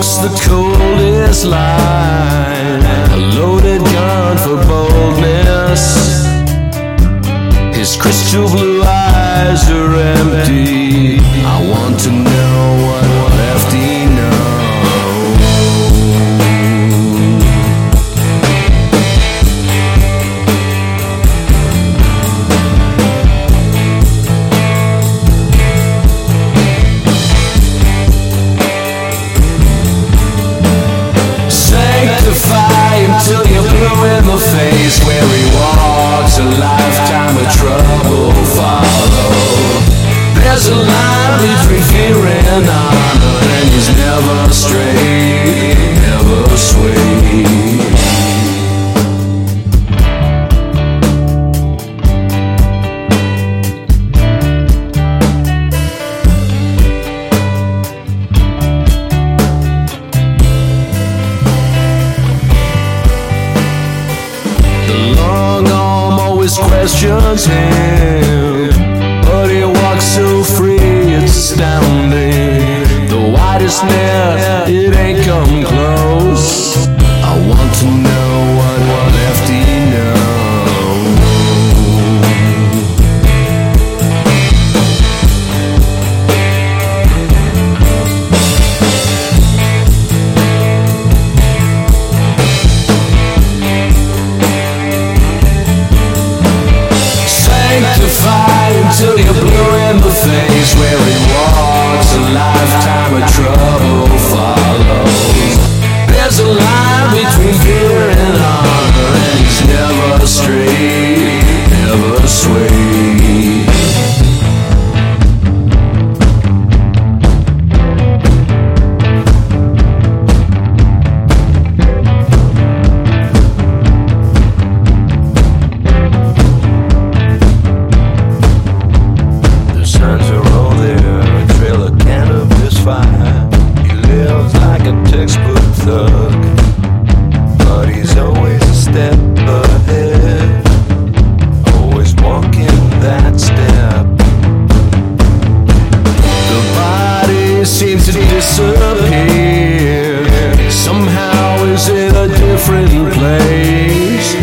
walks the coldest line. A loaded gun for boldness. His crystal blue eyes are empty. Never straight, never sway. The long arm always questions him, but he walks so The widest it ain't come close. I want to know what Lefty knows. Sanctify until you're blue in the face where he walks a lifetime of trouble body seems to disappear. Somehow is in a different place.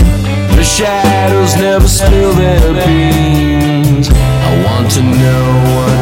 The shadows never spill their beams. I want to know